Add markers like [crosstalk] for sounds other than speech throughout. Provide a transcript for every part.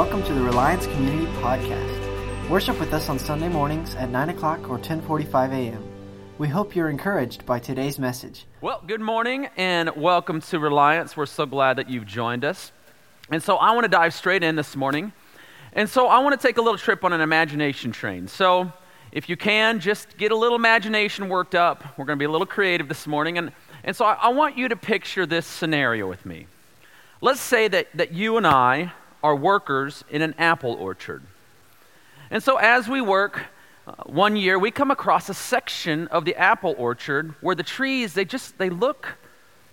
Welcome to the Reliance Community Podcast. Worship with us on Sunday mornings at 9 o'clock or 1045 a.m. We hope you're encouraged by today's message. Well, good morning and welcome to Reliance. We're so glad that you've joined us. And so I want to dive straight in this morning. And so I want to take a little trip on an imagination train. So if you can, just get a little imagination worked up. We're going to be a little creative this morning. And, and so I, I want you to picture this scenario with me. Let's say that, that you and I are workers in an apple orchard. And so as we work, uh, one year we come across a section of the apple orchard where the trees, they just, they look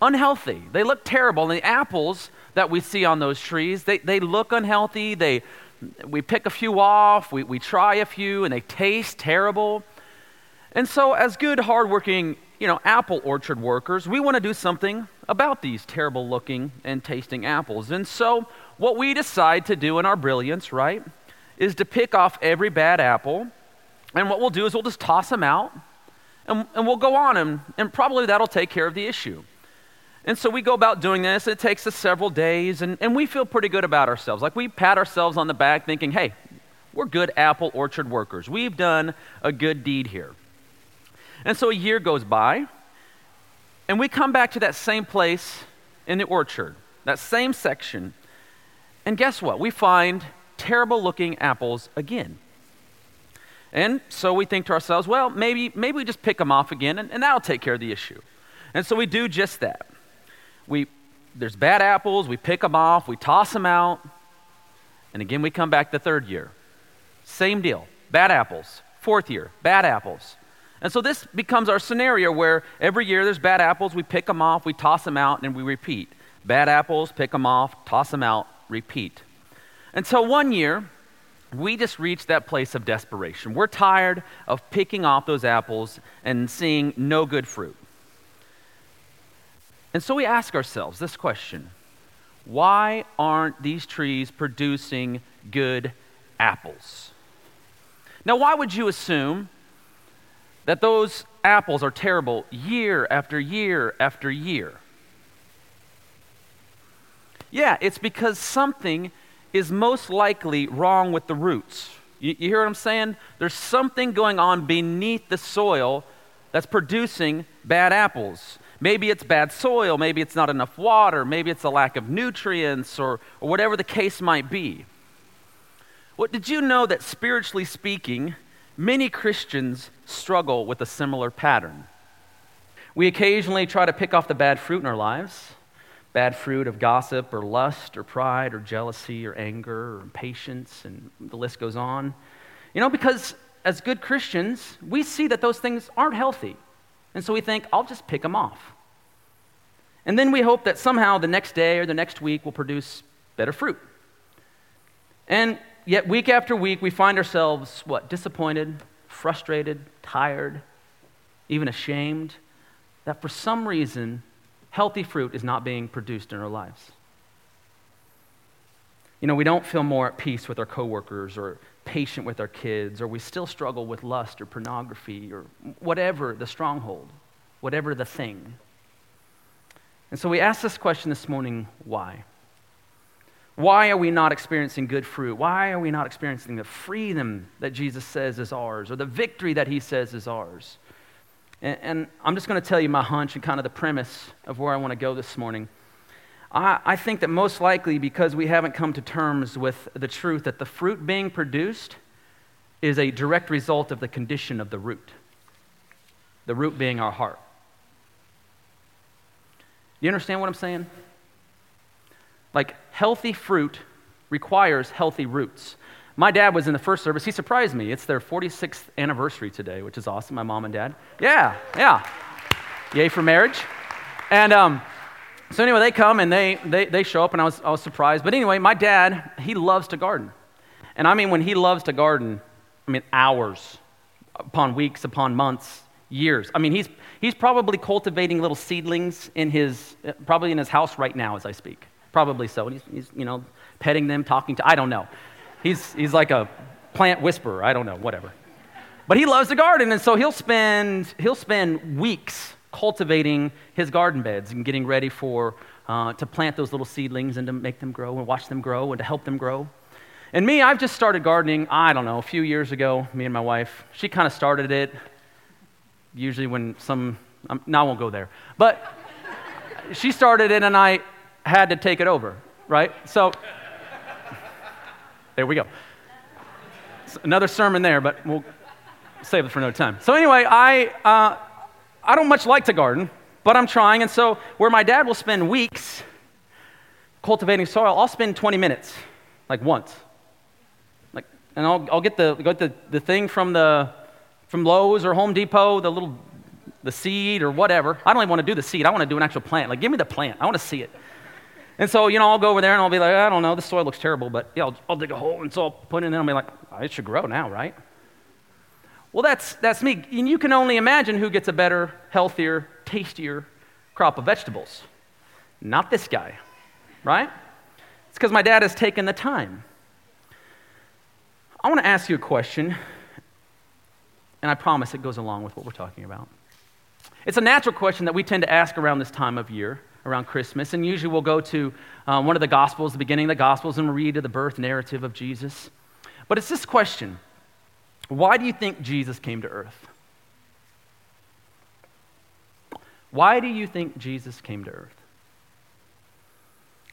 unhealthy. They look terrible. And the apples that we see on those trees, they, they look unhealthy. They, we pick a few off, we, we try a few, and they taste terrible. And so, as good, hardworking, you know, apple orchard workers, we want to do something about these terrible looking and tasting apples. And so, what we decide to do in our brilliance, right, is to pick off every bad apple. And what we'll do is we'll just toss them out and, and we'll go on, and, and probably that'll take care of the issue. And so we go about doing this. It takes us several days, and, and we feel pretty good about ourselves. Like we pat ourselves on the back thinking, hey, we're good apple orchard workers. We've done a good deed here. And so a year goes by, and we come back to that same place in the orchard, that same section. And guess what? We find terrible looking apples again. And so we think to ourselves, well, maybe, maybe we just pick them off again, and, and that'll take care of the issue. And so we do just that we, there's bad apples, we pick them off, we toss them out, and again we come back the third year. Same deal. Bad apples. Fourth year, bad apples. And so this becomes our scenario where every year there's bad apples, we pick them off, we toss them out, and we repeat. Bad apples, pick them off, toss them out, repeat. Until one year, we just reach that place of desperation. We're tired of picking off those apples and seeing no good fruit. And so we ask ourselves this question Why aren't these trees producing good apples? Now, why would you assume that those apples are terrible year after year after year? Yeah, it's because something is most likely wrong with the roots. You, you, hear what I'm saying? There's something going on beneath the soil that's producing bad apples. Maybe it's bad soil, maybe it's not enough water, maybe it's a lack of nutrients, or, or whatever the case might be. What did you know that spiritually speaking, many Christians struggle with a similar pattern? We occasionally try to pick off the bad fruit in our lives bad fruit of gossip or lust or pride or jealousy or anger or impatience, and the list goes on. You know, because as good Christians, we see that those things aren't healthy. And so we think, I'll just pick them off. And then we hope that somehow the next day or the next week will produce better fruit. And yet, week after week, we find ourselves, what, disappointed, frustrated, tired, even ashamed that for some reason, healthy fruit is not being produced in our lives. You know, we don't feel more at peace with our coworkers or patient with our kids, or we still struggle with lust or pornography or whatever the stronghold, whatever the thing. And so we ask this question this morning why? Why are we not experiencing good fruit? Why are we not experiencing the freedom that Jesus says is ours or the victory that he says is ours? And, and I'm just going to tell you my hunch and kind of the premise of where I want to go this morning. I, I think that most likely because we haven't come to terms with the truth that the fruit being produced is a direct result of the condition of the root, the root being our heart. Do you understand what I'm saying? Like, healthy fruit requires healthy roots. My dad was in the first service. He surprised me. It's their 46th anniversary today, which is awesome. My mom and dad. Yeah, yeah. Yay for marriage. And um, so anyway, they come and they, they, they show up, and I was, I was surprised. But anyway, my dad, he loves to garden. And I mean, when he loves to garden, I mean, hours upon weeks, upon months, years. I mean, he's, he's probably cultivating little seedlings in his, probably in his house right now as I speak. Probably so. And he's, he's you know, petting them, talking to, I don't know. He's, he's like a plant whisperer. I don't know, whatever. But he loves to garden, and so he'll spend, he'll spend weeks cultivating his garden beds and getting ready for uh, to plant those little seedlings and to make them grow and watch them grow and to help them grow. And me, I've just started gardening, I don't know, a few years ago, me and my wife. She kind of started it, usually when some, um, now I won't go there. But she started it and I had to take it over, right? So, there we go. Another sermon there, but we'll save it for another time. So, anyway, I, uh, I don't much like to garden, but I'm trying. And so, where my dad will spend weeks cultivating soil, I'll spend 20 minutes, like once. Like, and I'll, I'll get, the, get the, the thing from, the, from Lowe's or Home Depot, the little the seed or whatever. I don't even want to do the seed. I want to do an actual plant. Like, give me the plant. I want to see it. And so, you know, I'll go over there and I'll be like, I don't know, this soil looks terrible, but yeah, I'll, I'll dig a hole and so I'll put it in and I'll be like, oh, it should grow now, right? Well, that's, that's me. And you can only imagine who gets a better, healthier, tastier crop of vegetables. Not this guy, right? It's because my dad has taken the time. I want to ask you a question, and I promise it goes along with what we're talking about. It's a natural question that we tend to ask around this time of year, around Christmas, and usually we'll go to um, one of the Gospels, the beginning of the Gospels, and read the birth narrative of Jesus. But it's this question why do you think Jesus came to earth? Why do you think Jesus came to earth?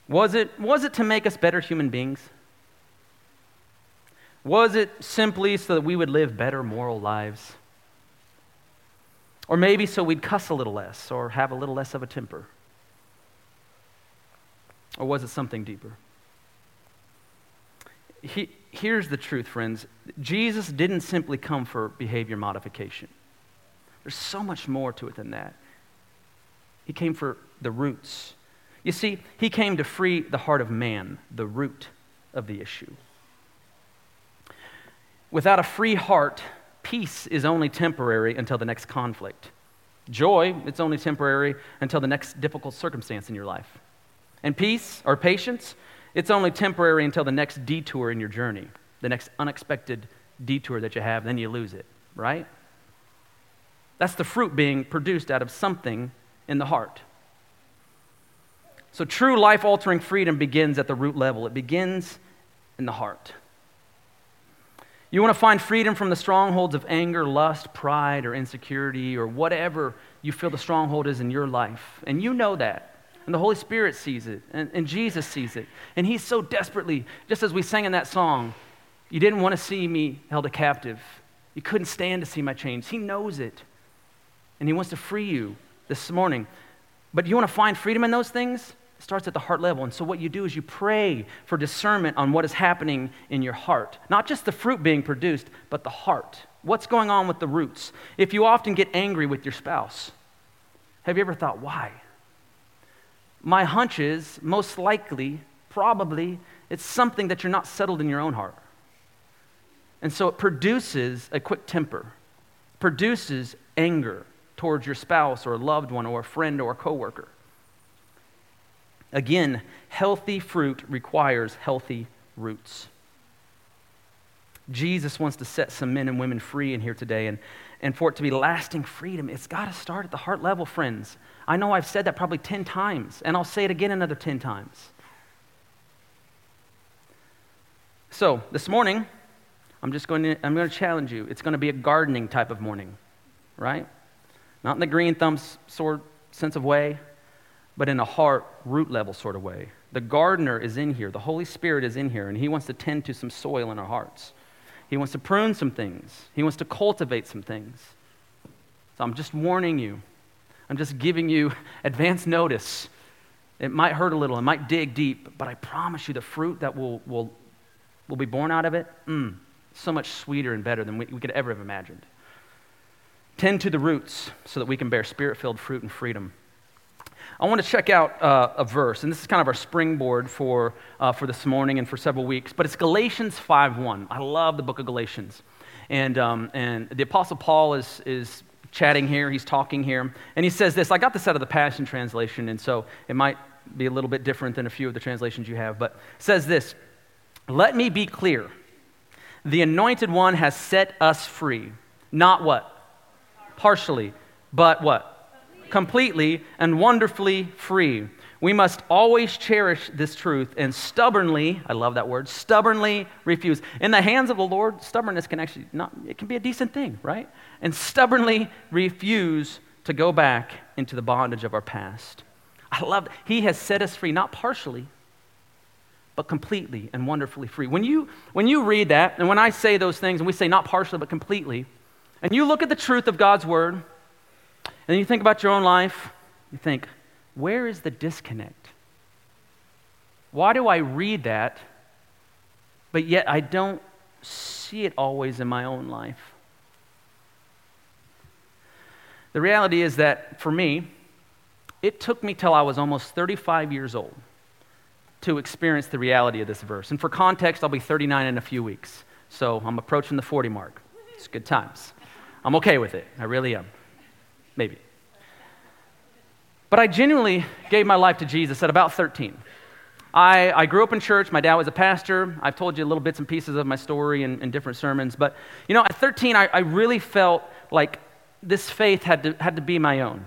Was it, was it to make us better human beings? Was it simply so that we would live better moral lives? Or maybe so we'd cuss a little less or have a little less of a temper? Or was it something deeper? He, here's the truth, friends Jesus didn't simply come for behavior modification, there's so much more to it than that. He came for the roots. You see, he came to free the heart of man, the root of the issue. Without a free heart, peace is only temporary until the next conflict. Joy, it's only temporary until the next difficult circumstance in your life. And peace or patience, it's only temporary until the next detour in your journey, the next unexpected detour that you have, then you lose it, right? That's the fruit being produced out of something in the heart. So, true life altering freedom begins at the root level, it begins in the heart. You want to find freedom from the strongholds of anger, lust, pride, or insecurity, or whatever you feel the stronghold is in your life. And you know that. And the Holy Spirit sees it, and, and Jesus sees it. And He's so desperately, just as we sang in that song, you didn't want to see me held a captive. You couldn't stand to see my chains. He knows it. And He wants to free you this morning. But you want to find freedom in those things? It starts at the heart level. And so, what you do is you pray for discernment on what is happening in your heart. Not just the fruit being produced, but the heart. What's going on with the roots? If you often get angry with your spouse, have you ever thought, why? My hunch is most likely, probably, it's something that you're not settled in your own heart. And so it produces a quick temper, produces anger towards your spouse or a loved one or a friend or a coworker. Again, healthy fruit requires healthy roots. Jesus wants to set some men and women free in here today. And, and for it to be lasting freedom, it's got to start at the heart level, friends. I know I've said that probably 10 times, and I'll say it again another 10 times. So, this morning, I'm just going to, I'm going to challenge you. It's going to be a gardening type of morning, right? Not in the green thumb sort sense of way, but in a heart, root level sort of way. The gardener is in here, the Holy Spirit is in here, and He wants to tend to some soil in our hearts. He wants to prune some things, He wants to cultivate some things. So I'm just warning you. I'm just giving you advance notice. It might hurt a little, it might dig deep, but I promise you the fruit that will, will, will be born out of it, mm, so much sweeter and better than we, we could ever have imagined. Tend to the roots so that we can bear spirit filled fruit and freedom. I want to check out uh, a verse, and this is kind of our springboard for, uh, for this morning and for several weeks, but it's Galatians 5.1. I love the book of Galatians. And, um, and the Apostle Paul is, is chatting here, he's talking here, and he says this. I got this out of the Passion Translation, and so it might be a little bit different than a few of the translations you have, but says this Let me be clear. The anointed one has set us free. Not what? Partially, but what? completely, and wonderfully free. We must always cherish this truth and stubbornly, I love that word, stubbornly refuse. In the hands of the Lord, stubbornness can actually not, it can be a decent thing, right? And stubbornly refuse to go back into the bondage of our past. I love, He has set us free, not partially, but completely and wonderfully free. When you, when you read that, and when I say those things, and we say not partially, but completely, and you look at the truth of God's word, and you think about your own life, you think, where is the disconnect? Why do I read that, but yet I don't see it always in my own life? The reality is that for me, it took me till I was almost 35 years old to experience the reality of this verse. And for context, I'll be 39 in a few weeks. So I'm approaching the 40 mark. It's good times. I'm okay with it. I really am. Maybe. But I genuinely gave my life to Jesus at about 13. I, I, grew up in church. My dad was a pastor. I've told you little bits and pieces of my story in, in different sermons. But, you know, at 13, I, I really felt like this faith had to, had to be my own.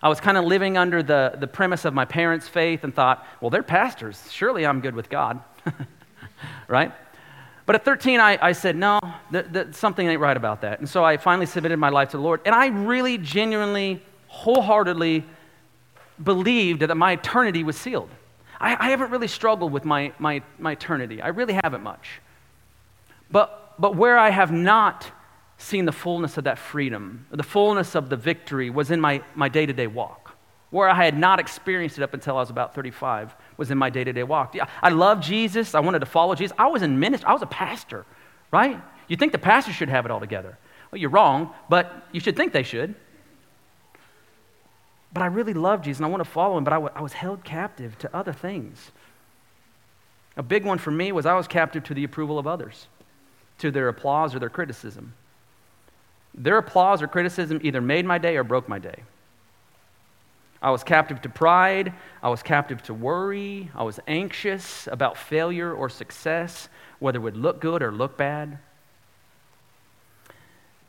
I was kind of living under the, the premise of my parents' faith and thought, well, they're pastors. Surely I'm good with God. [laughs] right? But at 13, I, I said, no, th- th- something ain't right about that. And so I finally submitted my life to the Lord. And I really, genuinely, wholeheartedly believed that my eternity was sealed. I, I haven't really struggled with my, my, my eternity. I really haven't much. But, but where I have not seen the fullness of that freedom, the fullness of the victory was in my, my day-to-day walk. Where I had not experienced it up until I was about 35 was in my day-to-day walk. Yeah, I love Jesus. I wanted to follow Jesus. I was in ministry. I was a pastor, right? You think the pastor should have it all together. Well, you're wrong, but you should think they should. But I really love Jesus and I want to follow him, but I, w- I was held captive to other things. A big one for me was I was captive to the approval of others, to their applause or their criticism. Their applause or criticism either made my day or broke my day. I was captive to pride. I was captive to worry. I was anxious about failure or success, whether it would look good or look bad.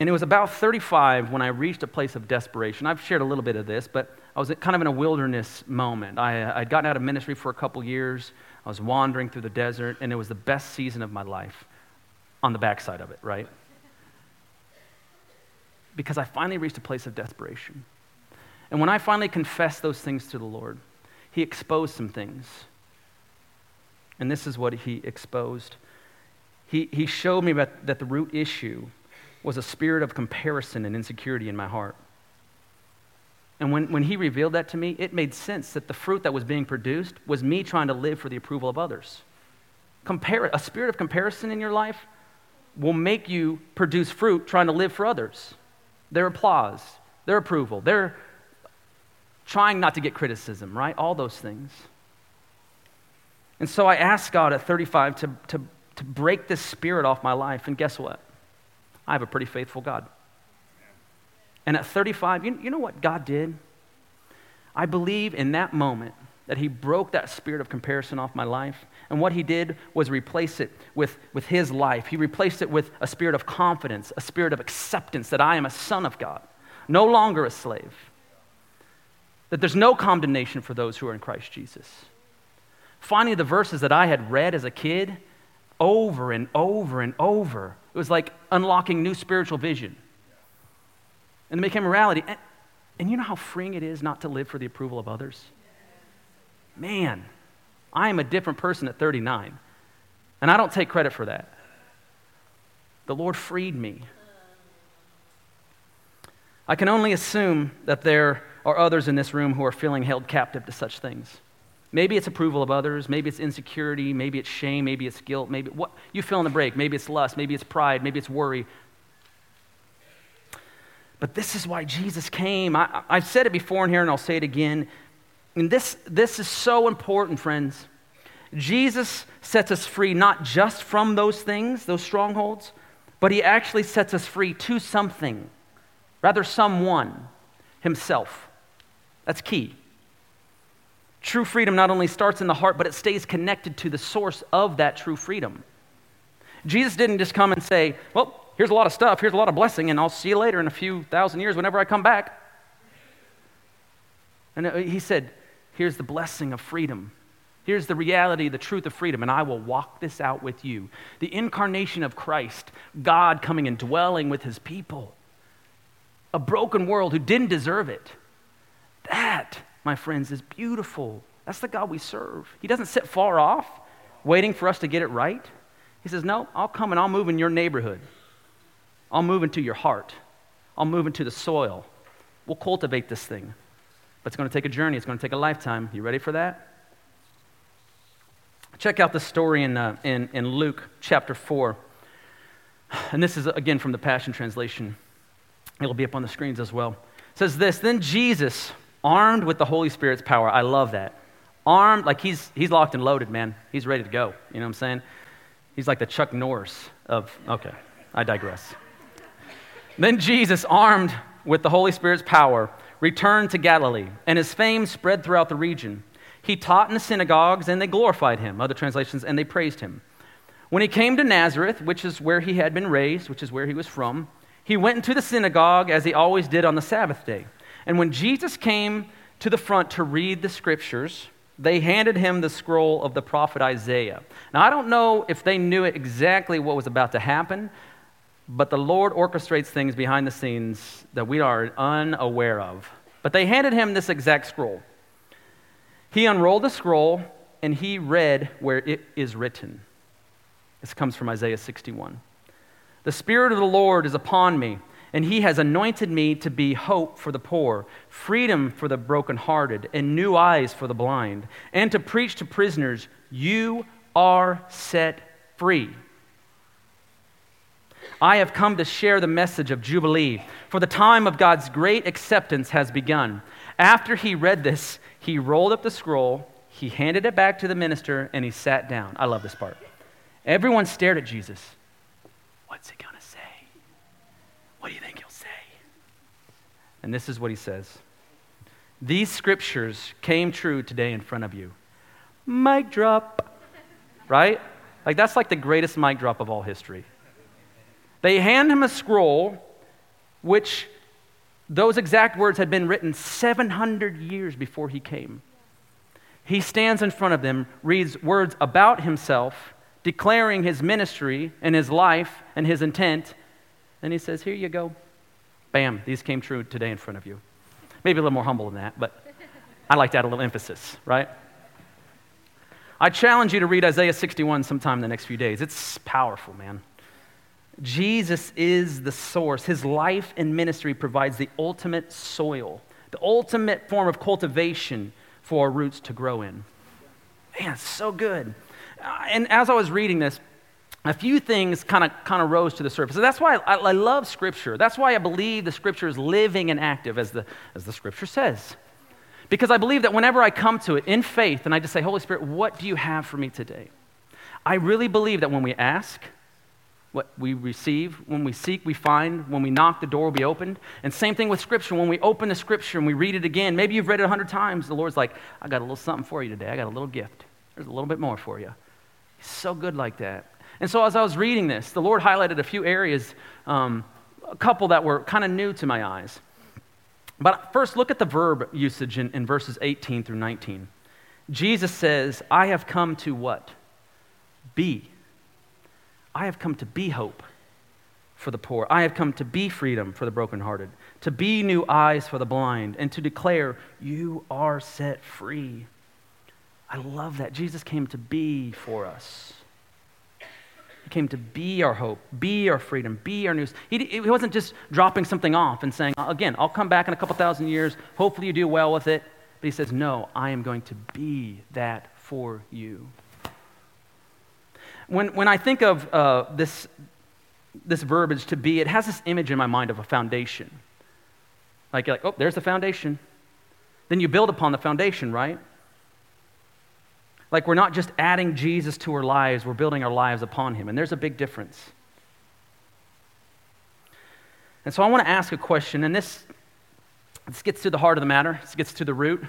And it was about 35 when I reached a place of desperation. I've shared a little bit of this, but I was kind of in a wilderness moment. I, uh, I'd gotten out of ministry for a couple years. I was wandering through the desert, and it was the best season of my life on the backside of it, right? Because I finally reached a place of desperation. And when I finally confessed those things to the Lord, He exposed some things. And this is what He exposed. He, he showed me that, that the root issue was a spirit of comparison and insecurity in my heart. And when, when he revealed that to me, it made sense that the fruit that was being produced was me trying to live for the approval of others. Compare, a spirit of comparison in your life will make you produce fruit trying to live for others. Their applause, their approval, their trying not to get criticism, right? All those things. And so I asked God at 35 to, to, to break this spirit off my life. And guess what? I have a pretty faithful God. And at 35, you, you know what God did? I believe in that moment that He broke that spirit of comparison off my life. And what He did was replace it with, with His life. He replaced it with a spirit of confidence, a spirit of acceptance that I am a son of God, no longer a slave. That there's no condemnation for those who are in Christ Jesus. Finally, the verses that I had read as a kid over and over and over it was like unlocking new spiritual vision. And it became a reality. And, and you know how freeing it is not to live for the approval of others? Man, I am a different person at 39. And I don't take credit for that. The Lord freed me. I can only assume that there are others in this room who are feeling held captive to such things. Maybe it's approval of others. Maybe it's insecurity. Maybe it's shame. Maybe it's guilt. Maybe what you fill in the break. Maybe it's lust. Maybe it's pride. Maybe it's worry. But this is why Jesus came. I, have said it before in here, and I'll say it again. And this, this is so important, friends. Jesus sets us free not just from those things, those strongholds, but he actually sets us free to something, rather, someone, himself. That's key. True freedom not only starts in the heart, but it stays connected to the source of that true freedom. Jesus didn't just come and say, Well, here's a lot of stuff, here's a lot of blessing, and I'll see you later in a few thousand years whenever I come back. And uh, he said, Here's the blessing of freedom. Here's the reality, the truth of freedom, and I will walk this out with you. The incarnation of Christ, God coming and dwelling with his people. A broken world who didn't deserve it. That, my friends, is beautiful. That's the God we serve. He doesn't sit far off, waiting for us to get it right. He says, No, I'll come and I'll move in your neighborhood. I'll move into your heart. I'll move into the soil. We'll cultivate this thing. But it's going to take a journey, it's going to take a lifetime. You ready for that? Check out the story in, uh, in, in Luke chapter 4. And this is, again, from the Passion Translation. It'll be up on the screens as well. It says this Then Jesus, armed with the Holy Spirit's power, I love that. Armed, like he's, he's locked and loaded, man. He's ready to go. You know what I'm saying? He's like the Chuck Norris of, okay, I digress. then Jesus, armed with the Holy Spirit's power, returned to Galilee, and his fame spread throughout the region. He taught in the synagogues, and they glorified him. Other translations, and they praised him. When he came to Nazareth, which is where he had been raised, which is where he was from, he went into the synagogue as he always did on the Sabbath day. And when Jesus came to the front to read the scriptures, they handed him the scroll of the prophet Isaiah. Now, I don't know if they knew exactly what was about to happen, but the Lord orchestrates things behind the scenes that we are unaware of. But they handed him this exact scroll. He unrolled the scroll and he read where it is written. This comes from Isaiah 61. The Spirit of the Lord is upon me, and he has anointed me to be hope for the poor, freedom for the brokenhearted, and new eyes for the blind, and to preach to prisoners, You are set free. I have come to share the message of Jubilee, for the time of God's great acceptance has begun. After he read this, he rolled up the scroll, he handed it back to the minister, and he sat down. I love this part. Everyone stared at Jesus. What's he going to? What do you think he'll say? And this is what he says These scriptures came true today in front of you. Mic drop. [laughs] Right? Like, that's like the greatest mic drop of all history. They hand him a scroll which those exact words had been written 700 years before he came. He stands in front of them, reads words about himself, declaring his ministry and his life and his intent, and he says, Here you go. Bam, these came true today in front of you. Maybe a little more humble than that, but I like to add a little emphasis, right? I challenge you to read Isaiah 61 sometime in the next few days. It's powerful, man. Jesus is the source. His life and ministry provides the ultimate soil, the ultimate form of cultivation for our roots to grow in. Man, so good. Uh, and as I was reading this, a few things kind of kind of rose to the surface. And that's why I, I, love Scripture. That's why I believe the Scripture is living and active, as the, as the Scripture says. Because I believe that whenever I come to it in faith and I just say, Holy Spirit, what do you have for me today? I really believe that when we ask, what we receive. When we seek, we find. When we knock, the door will be opened. And same thing with Scripture. When we open the Scripture and we read it again, maybe you've read it a hundred times, the Lord's like, I got a little something for you today. I got a little gift. There's a little bit more for you. He's so good like that. And so as I was reading this, the Lord highlighted a few areas, um, a couple that were kind of new to my eyes. But first, look at the verb usage in, in verses 18 through 19. Jesus says, I have come to what? Be. I have come to be hope for the poor. I have come to be freedom for the brokenhearted, to be new eyes for the blind, and to declare, You are set free. I love that. Jesus came to be for us. Came to be our hope, be our freedom, be our news. He, he wasn't just dropping something off and saying, Again, I'll come back in a couple thousand years. Hopefully, you do well with it. But he says, No, I am going to be that for you when, when I think of uh, this, this verbiage to be, it has this image in my mind of a foundation. Like, you're like, oh, there's the foundation. Then you build upon the foundation, right? Like, we're not just adding Jesus to our lives, we're building our lives upon him. And there's a big difference. And so I want to ask a question, and this, this gets to the heart of the matter, this gets to the root.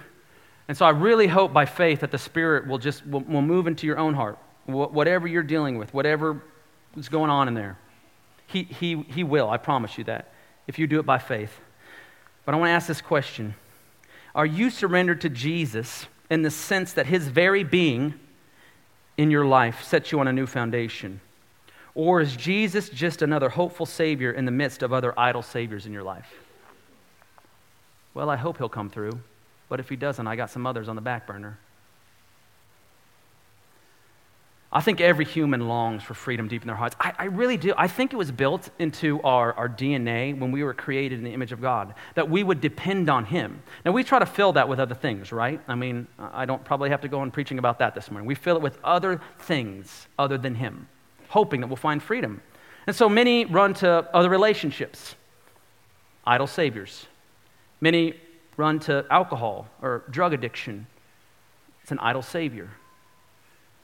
And so I really hope by faith that the Spirit will just will, will move into your own heart whatever you're dealing with, whatever is going on in there. He, he, he will, I promise you that, if you do it by faith. But I want to ask this question Are you surrendered to Jesus in the sense that his very being in your life sets you on a new foundation? Or is Jesus just another hopeful Savior in the midst of other idol Saviors in your life? Well, I hope he'll come through, but if he doesn't, I got some others on the back burner. I think every human longs for freedom deep in their hearts. I, I, really do. I think it was built into our, our DNA when we were created in the image of God, that we would depend on Him. Now, we try to fill that with other things, right? I mean, I don't probably have to go on preaching about that this morning. We fill it with other things other than Him, hoping that we'll find freedom. And so many run to other relationships, idol saviors. Many run to alcohol or drug addiction. It's an idol savior.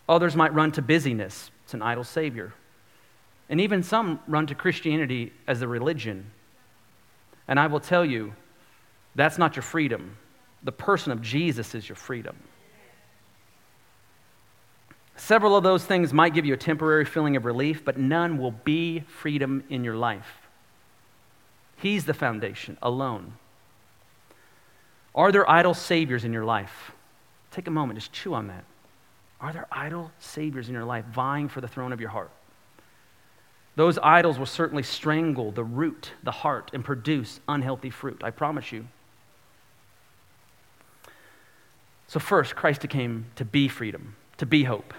Others might run to busyness, it's an idol savior. And even some run to Christianity as a religion. And I will tell you, that's not your freedom. The person of Jesus is your freedom. Several of those things might give you a temporary feeling of relief, but none will be freedom in your life. He's the foundation alone. Are there idol saviors in your life? Take a moment, just chew on that. Are there idol saviors in your life vying for the throne of your heart? Those idols will certainly strangle the root, the heart, and produce unhealthy fruit. I promise you. So, first, Christ came to be freedom, to be hope.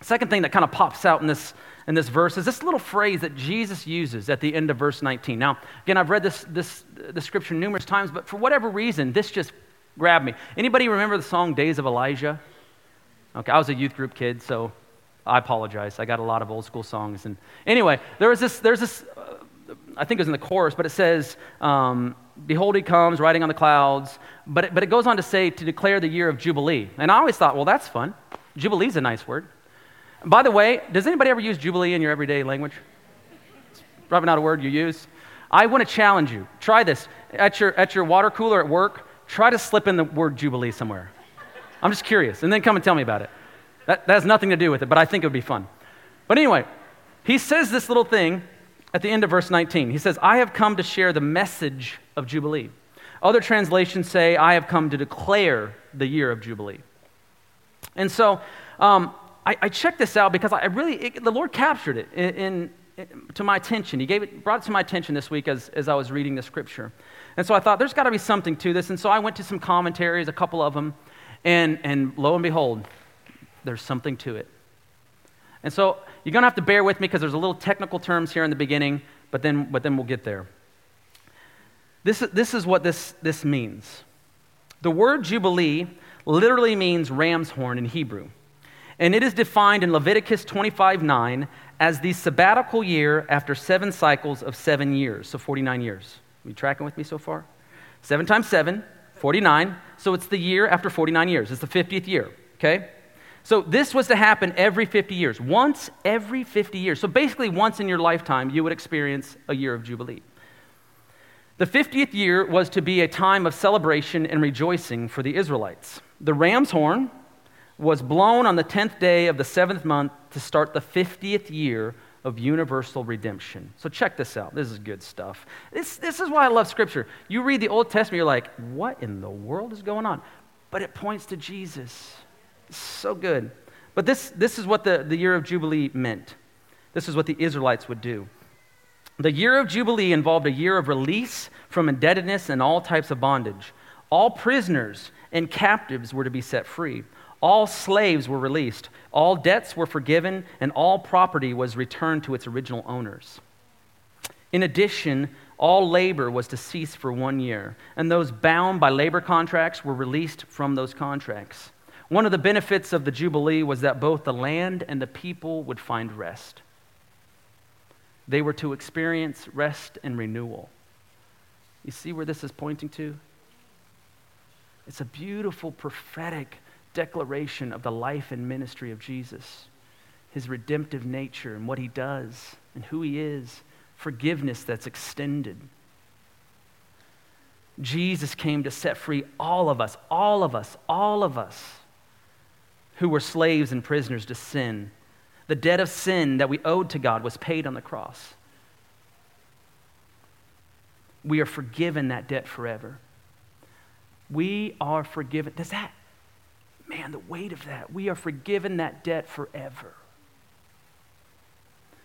Second thing that kind of pops out in this, in this verse is this little phrase that Jesus uses at the end of verse 19. Now, again, I've read this, this, this scripture numerous times, but for whatever reason, this just grabbed me. Anybody remember the song Days of Elijah? Okay, I was a youth group kid, so I apologize. I got a lot of old school songs. And anyway, there was this, there's this, uh, I think it was in the chorus, but it says, um, Behold, he comes riding on the clouds. But it, but it goes on to say to declare the year of Jubilee. And I always thought, well, that's fun. Jubilee's a nice word. By the way, does anybody ever use Jubilee in your everyday language? It's probably not a word you use. I want to challenge you. Try this. At your, at your water cooler at work, try to slip in the word Jubilee somewhere. I'm just curious. And then come and tell me about it. That, that has nothing to do with it, but I think it would be fun. But anyway, he says this little thing at the end of verse 19. He says, I have come to share the message of Jubilee. Other translations say, I have come to declare the year of Jubilee. And so um, I, I, checked this out because I really, it, the Lord captured it in, in, in, to my attention. He gave it, brought it to my attention this week as, as I was reading the scripture. And so I thought, there's got to be something to this. And so I went to some commentaries, a couple of them, and, and lo and behold, there's something to it. And so you're going to have to bear with me because there's a little technical terms here in the beginning, but then, but then we'll get there. This, this is what this, this means. The word Jubilee literally means ram's horn in Hebrew. And it is defined in Leviticus 25 9 as the sabbatical year after seven cycles of seven years, so 49 years. Are you tracking with me so far? Seven times seven, 49. So it's the year after 49 years. It's the 50th year, okay? So this was to happen every 50 years. Once every 50 years. So basically, once in your lifetime, you would experience a year of Jubilee. The 50th year was to be a time of celebration and rejoicing for the Israelites. The ram's horn was blown on the 10th day of the seventh month to start the 50th year of universal redemption. So check this out. This is good stuff. This, this is why I love Scripture. You read the Old Testament, you're like, what in the world is going on? But it points to Jesus. So good. But this, this is what the, the year of Jubilee meant. This is what the Israelites would do. The year of Jubilee involved a year of release from indebtedness and all types of bondage. All prisoners and captives were to be set free. All slaves were released, all debts were forgiven, and all property was returned to its original owners. In addition, all labor was to cease for one year, and those bound by labor contracts were released from those contracts. One of the benefits of the Jubilee was that both the land and the people would find rest. They were to experience rest and renewal. You see where this is pointing to? It's a beautiful prophetic declaration of the life and ministry of Jesus, his redemptive nature and what he does and who he is, forgiveness that's extended. Jesus came to set free all of us, all of us, all of us who were slaves and prisoners to sin. The debt of sin that we owed to God was paid on the cross. We are forgiven that debt forever. We are forgiven. Does that, man, the weight of that, we are forgiven that debt forever.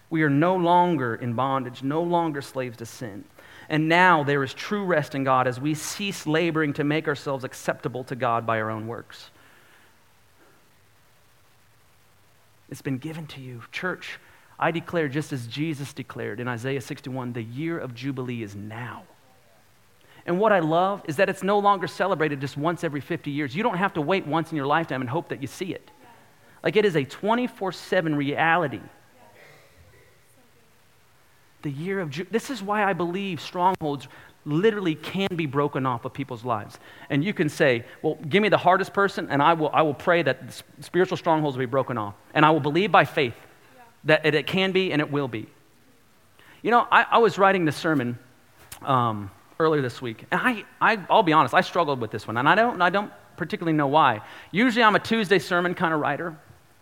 We are no longer in bondage, no longer slaves to sin. And now there is true rest in God as we cease laboring to make ourselves acceptable to God by our own works. It's been given to you. Church, I declare, just as Jesus declared in Isaiah 61, the year of Jubilee is now. And what I love is that it's no longer celebrated just once every 50 years. You don't have to wait once in your lifetime and hope that you see it. Like it is a 24 7 reality the year of. This is why I believe strongholds literally can be broken off of people's lives. And you can say, well, give me the hardest person, and I will, I will pray that spiritual strongholds will be broken off. And I will believe by faith that it can be and it will be. You know, I, I was writing this sermon um, earlier this week, and I, I, I'll be honest, I struggled with this one, and I don't, I don't particularly know why. Usually I'm a Tuesday sermon kind of writer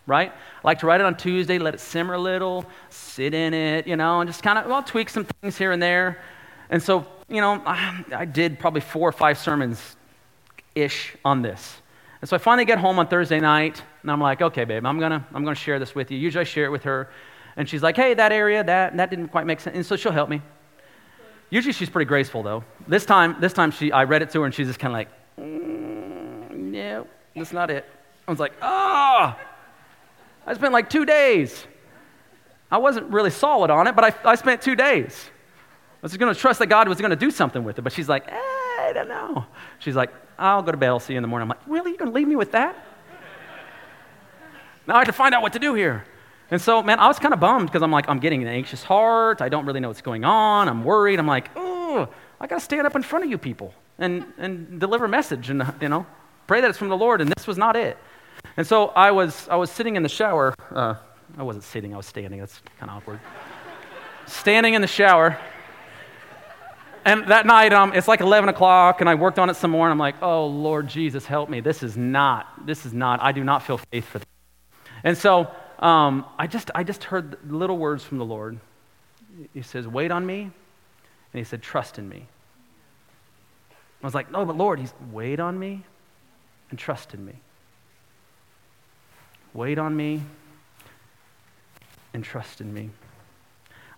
right? I like to write it on Tuesday, let it simmer a little, sit in it, you know, and just kind of, well, tweak some things here and there. And so, you know, I, I did probably four or five sermons ish on this. And so I finally get home on Thursday night, and I'm like, okay, babe, I'm gonna, I'm gonna share this with you. Usually I share it with her, and she's like, hey, that area, that, that didn't quite make sense. And so she'll help me. Usually she's pretty graceful, though. This time, this time she, I read it to her, and she's just kind of like, mm, no, that's not it. I was like, ah. I spent like two days. I wasn't really solid on it, but I, I spent two days. I was going to trust that God was going to do something with it, but she's like, eh, I don't know. She's like, I'll go to bed, I'll see you in the morning. I'm like, really? You're going to leave me with that? now I have to find out what to do here. And so, man, I was kind of bummed because I'm like, I'm getting an anxious heart. I don't really know what's going on. I'm worried. I'm like, oh, I got to stand up in front of you people and, and deliver a message and, you know, pray that it's from the Lord. And this was not it. And so I was, I was sitting in the shower. Uh, I wasn't sitting, I was standing. That's kind of awkward. standing in the shower. And that night, um, it's like 11 o'clock, and I worked on it some more, and I'm like, oh, Lord Jesus, help me. This is not, this is not, I do not feel faith for this. And so um, I, just, I just heard little words from the Lord. He says, wait on me. And he said, trust in me. I was like, no, but Lord, he's, wait on me and trust in me. Wait on me and trust in me.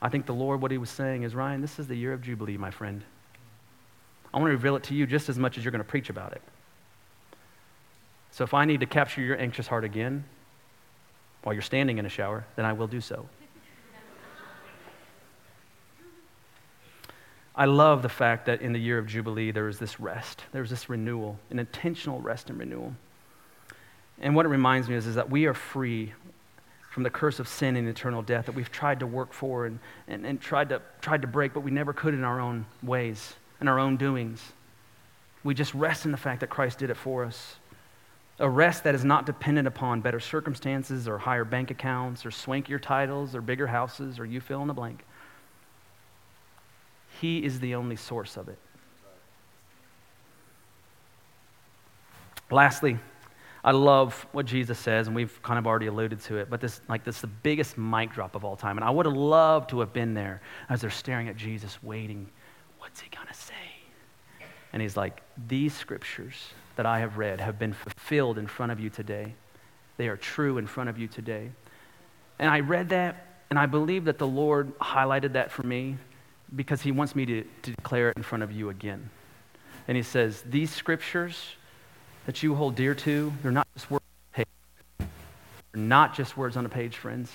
I think the Lord, what he was saying is, Ryan, this is the year of Jubilee, my friend. I want to reveal it to you just as much as you're going to preach about it. So if I need to capture your anxious heart again while you're standing in a shower, then I will do so. I love the fact that in the year of Jubilee, there is this rest. There's this renewal, an intentional rest and renewal. And what it reminds me is, is that we are free from the curse of sin and eternal death that we've tried to work for and, and, and tried, to, tried to break, but we never could in our own ways, in our own doings. We just rest in the fact that Christ did it for us. A rest that is not dependent upon better circumstances or higher bank accounts or swankier titles or bigger houses or you fill in the blank. He is the only source of it. Lastly, I love what Jesus says, and we've kind of already alluded to it, but this, like, this is the biggest mic drop of all time. And I would have loved to have been there as they're staring at Jesus, waiting. What's he going to say? And he's like, These scriptures that I have read have been fulfilled in front of you today. They are true in front of you today. And I read that, and I believe that the Lord highlighted that for me because he wants me to, to declare it in front of you again. And he says, These scriptures that you hold dear to, they're not just words on a page. They're not just words on a page, friends.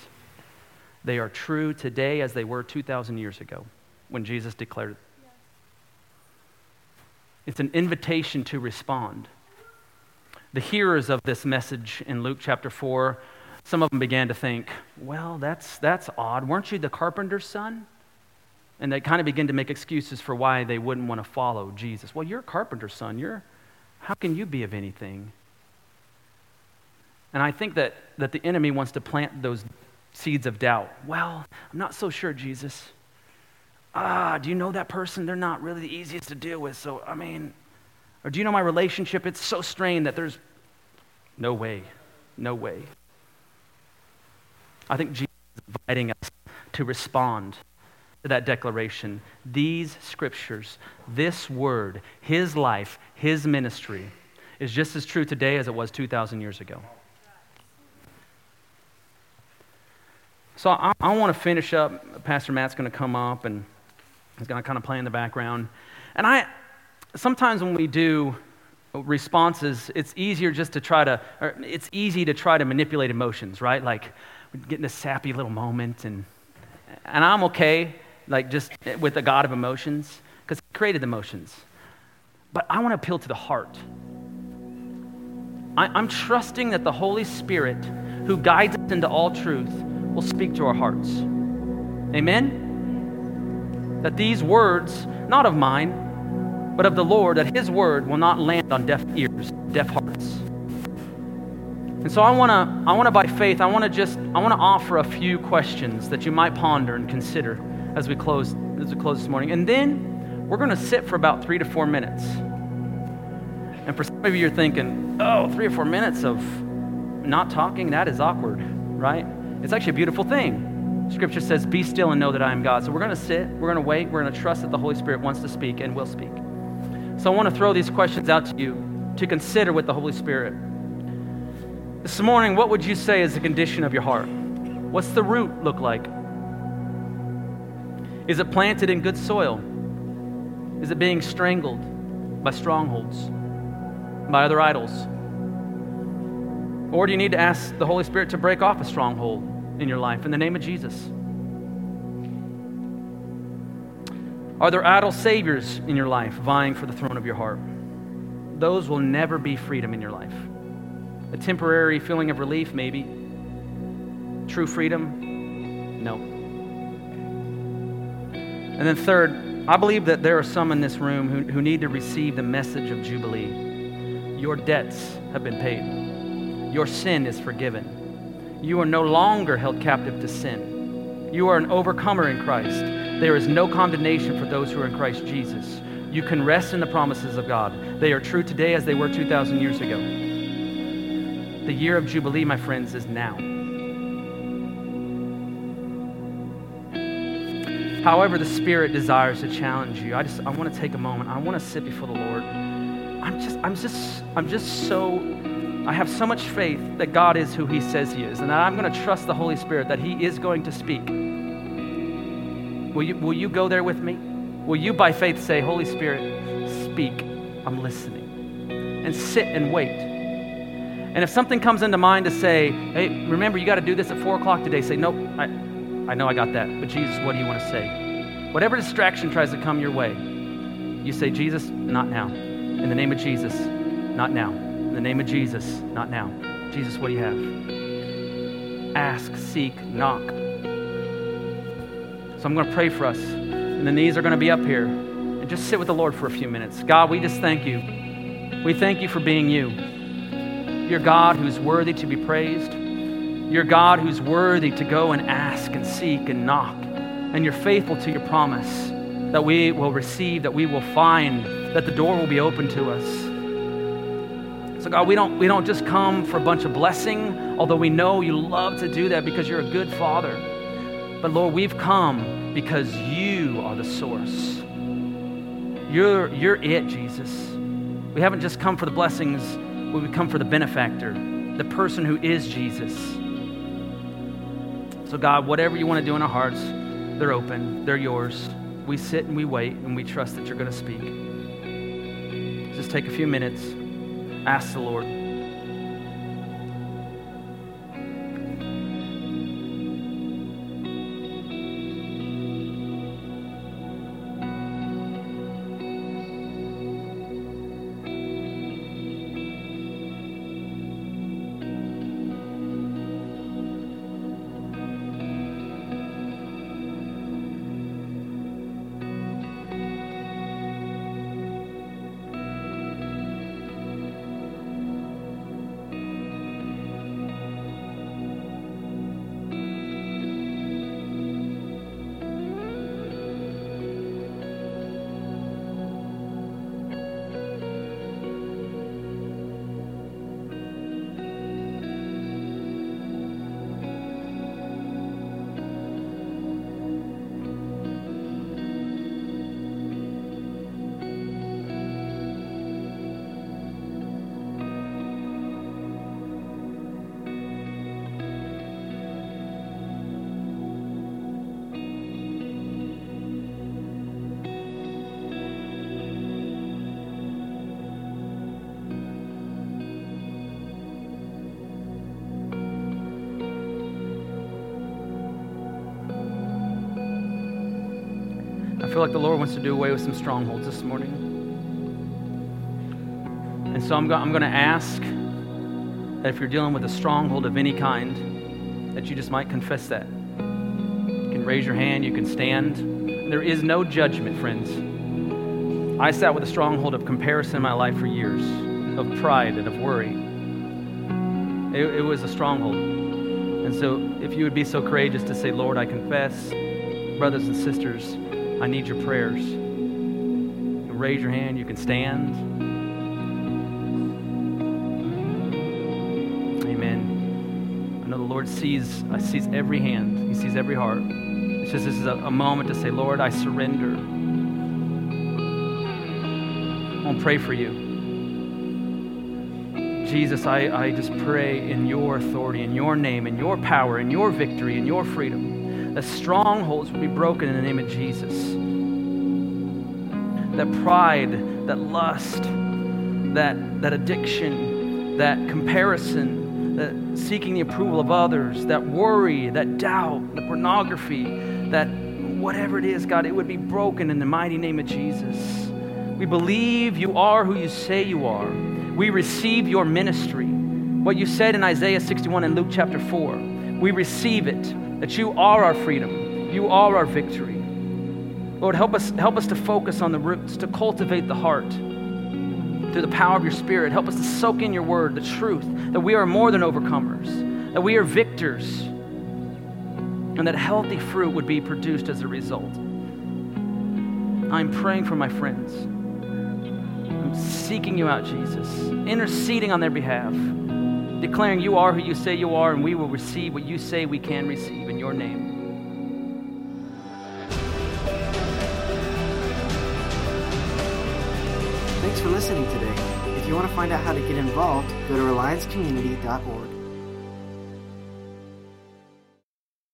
They are true today as they were 2,000 years ago when Jesus declared it. It's an invitation to respond. The hearers of this message in Luke chapter 4, some of them began to think, well, that's, that's odd. Weren't you the carpenter's son? And they kind of begin to make excuses for why they wouldn't want to follow Jesus. Well, you're a carpenter's son. You're, how can you be of anything? And I think that, that the enemy wants to plant those seeds of doubt. Well, I'm not so sure, Jesus. Ah, do you know that person? They're not really the easiest to deal with. So, I mean, or do you know my relationship? It's so strained that there's no way, no way. I think Jesus is inviting us to respond to that declaration. These scriptures, this word, his life, his ministry, is just as true today as it was 2,000 years ago. So I, I want to finish up. Pastor Matt's going to come up and he's going to kind of play in the background. And I, sometimes when we do responses, it's easier just to try to, it's easy to try to manipulate emotions, right? Like we get in a sappy little moment and, and I'm okay, like just with the God of emotions, because he created emotions. But I want to appeal to the heart. I, I'm trusting that the Holy Spirit, who guides us into all truth, will speak to our hearts. Amen? That these words, not of mine, but of the Lord, that His word will not land on deaf ears, deaf hearts. And so I want to, I want to by faith, I want to just, I want to offer a few questions that you might ponder and consider as we close, as we close this morning. And then we're going to sit for about three to four minutes. And for some of you, you're thinking, oh, three or four minutes of not talking, that is awkward, right? It's actually a beautiful thing. Scripture says, Be still and know that I am God. So we're going to sit, we're going to wait, we're going to trust that the Holy Spirit wants to speak and will speak. So I want to throw these questions out to you to consider with the Holy Spirit. This morning, what would you say is the condition of your heart? What's the root look like? Is it planted in good soil? Is it being strangled by strongholds, by other idols? Or do you need to ask the Holy Spirit to break off a stronghold in your life in the name of Jesus? Are there idol saviors in your life vying for the throne of your heart? Those will never be freedom in your life. A temporary feeling of relief, maybe. True freedom? No. And then, third, I believe that there are some in this room who, who need to receive the message of Jubilee. Your debts have been paid, your sin is forgiven. You are no longer held captive to sin. You are an overcomer in Christ. There is no condemnation for those who are in Christ Jesus. You can rest in the promises of God. They are true today as they were 2,000 years ago. The year of Jubilee, my friends, is now. However, the Spirit desires to challenge you. I just I want to take a moment. I want to sit before the Lord. I'm just I'm just I'm just so I have so much faith that God is who He says He is, and that I'm going to trust the Holy Spirit that He is going to speak. Will you, will you go there with me? Will you, by faith, say, Holy Spirit, speak? I'm listening. And sit and wait. And if something comes into mind to say, hey, remember, you got to do this at 4 o'clock today, say, nope, I, I know I got that, but Jesus, what do you want to say? Whatever distraction tries to come your way, you say, Jesus, not now. In the name of Jesus, not now. In the name of Jesus, not now. Jesus, what do you have? Ask, seek, knock. So I'm going to pray for us. And the knees are going to be up here. And just sit with the Lord for a few minutes. God, we just thank you. We thank you for being you. You're God who's worthy to be praised. You're God who's worthy to go and ask and seek and knock. And you're faithful to your promise that we will receive, that we will find, that the door will be open to us. So, God, we don't, we don't just come for a bunch of blessing, although we know you love to do that because you're a good father. But, Lord, we've come because you are the source. You're, you're it, Jesus. We haven't just come for the blessings, we've come for the benefactor, the person who is Jesus. So, God, whatever you want to do in our hearts, they're open, they're yours. We sit and we wait and we trust that you're going to speak. Just take a few minutes. Ask the Lord. Feel like the Lord wants to do away with some strongholds this morning. And so I'm, go- I'm going to ask that if you're dealing with a stronghold of any kind, that you just might confess that. You can raise your hand, you can stand. There is no judgment, friends. I sat with a stronghold of comparison in my life for years, of pride and of worry. It, it was a stronghold. And so, if you would be so courageous to say, Lord, I confess, brothers and sisters, I need your prayers. You raise your hand, you can stand. Amen. I know the Lord sees, I sees every hand. He sees every heart. It's just this is a, a moment to say, Lord, I surrender. I will pray for you. Jesus, I, I just pray in your authority, in your name, in your power, in your victory, in your freedom, that strongholds would be broken in the name of Jesus. That pride, that lust, that, that addiction, that comparison, that seeking the approval of others, that worry, that doubt, the pornography, that whatever it is, God, it would be broken in the mighty name of Jesus. We believe you are who you say you are. We receive your ministry. What you said in Isaiah 61 and Luke chapter 4. We receive it, that you are our freedom. You are our victory. Lord, help us, help us to focus on the roots, to cultivate the heart through the power of your Spirit. Help us to soak in your word, the truth, that we are more than overcomers, that we are victors, and that healthy fruit would be produced as a result. I'm praying for my friends. I'm seeking you out, Jesus, interceding on their behalf, declaring you are who you say you are, and we will receive what you say we can receive your name. Thanks for listening today. If you want to find out how to get involved, go to reliancecommunity.org.